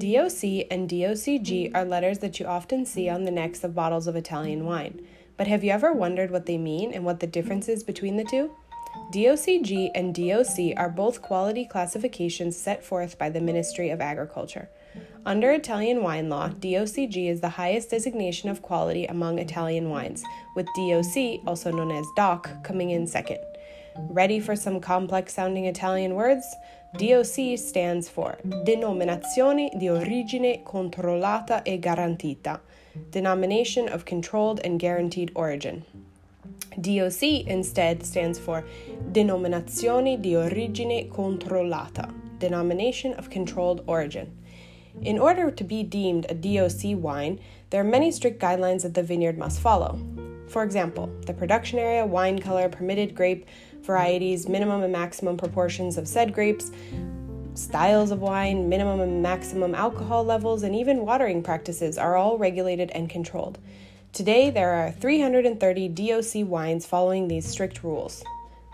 DOC and DOCG are letters that you often see on the necks of bottles of Italian wine. But have you ever wondered what they mean and what the difference is between the two? DOCG and DOC are both quality classifications set forth by the Ministry of Agriculture. Under Italian wine law, DOCG is the highest designation of quality among Italian wines, with DOC, also known as DOC, coming in second. Ready for some complex sounding Italian words? DOCG stands for Denominazione di origine controllata e garantita, denomination of controlled and guaranteed origin. DOC instead stands for Denominazione di origine controllata, denomination of controlled origin. In order to be deemed a DOC wine, there are many strict guidelines that the vineyard must follow. For example, the production area, wine color, permitted grape varieties, minimum and maximum proportions of said grapes, styles of wine, minimum and maximum alcohol levels, and even watering practices are all regulated and controlled. Today, there are 330 DOC wines following these strict rules.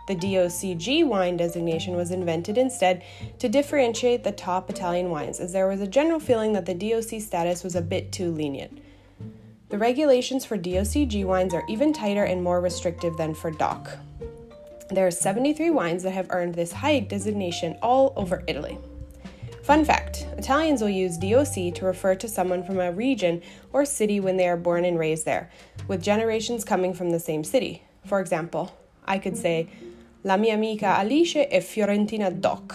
The DOCG wine designation was invented instead to differentiate the top Italian wines, as there was a general feeling that the DOC status was a bit too lenient. The regulations for DOCG wines are even tighter and more restrictive than for DOC. There are 73 wines that have earned this high designation all over Italy. Fun fact Italians will use DOC to refer to someone from a region or city when they are born and raised there, with generations coming from the same city. For example, I could say, La mia amica Alice è Fiorentina Doc.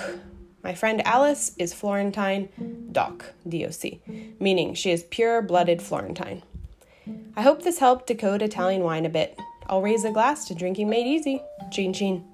My friend Alice is Florentine Doc, DOC, meaning she is pure blooded Florentine. I hope this helped decode Italian wine a bit. I'll raise a glass to drinking made easy. Chin chin.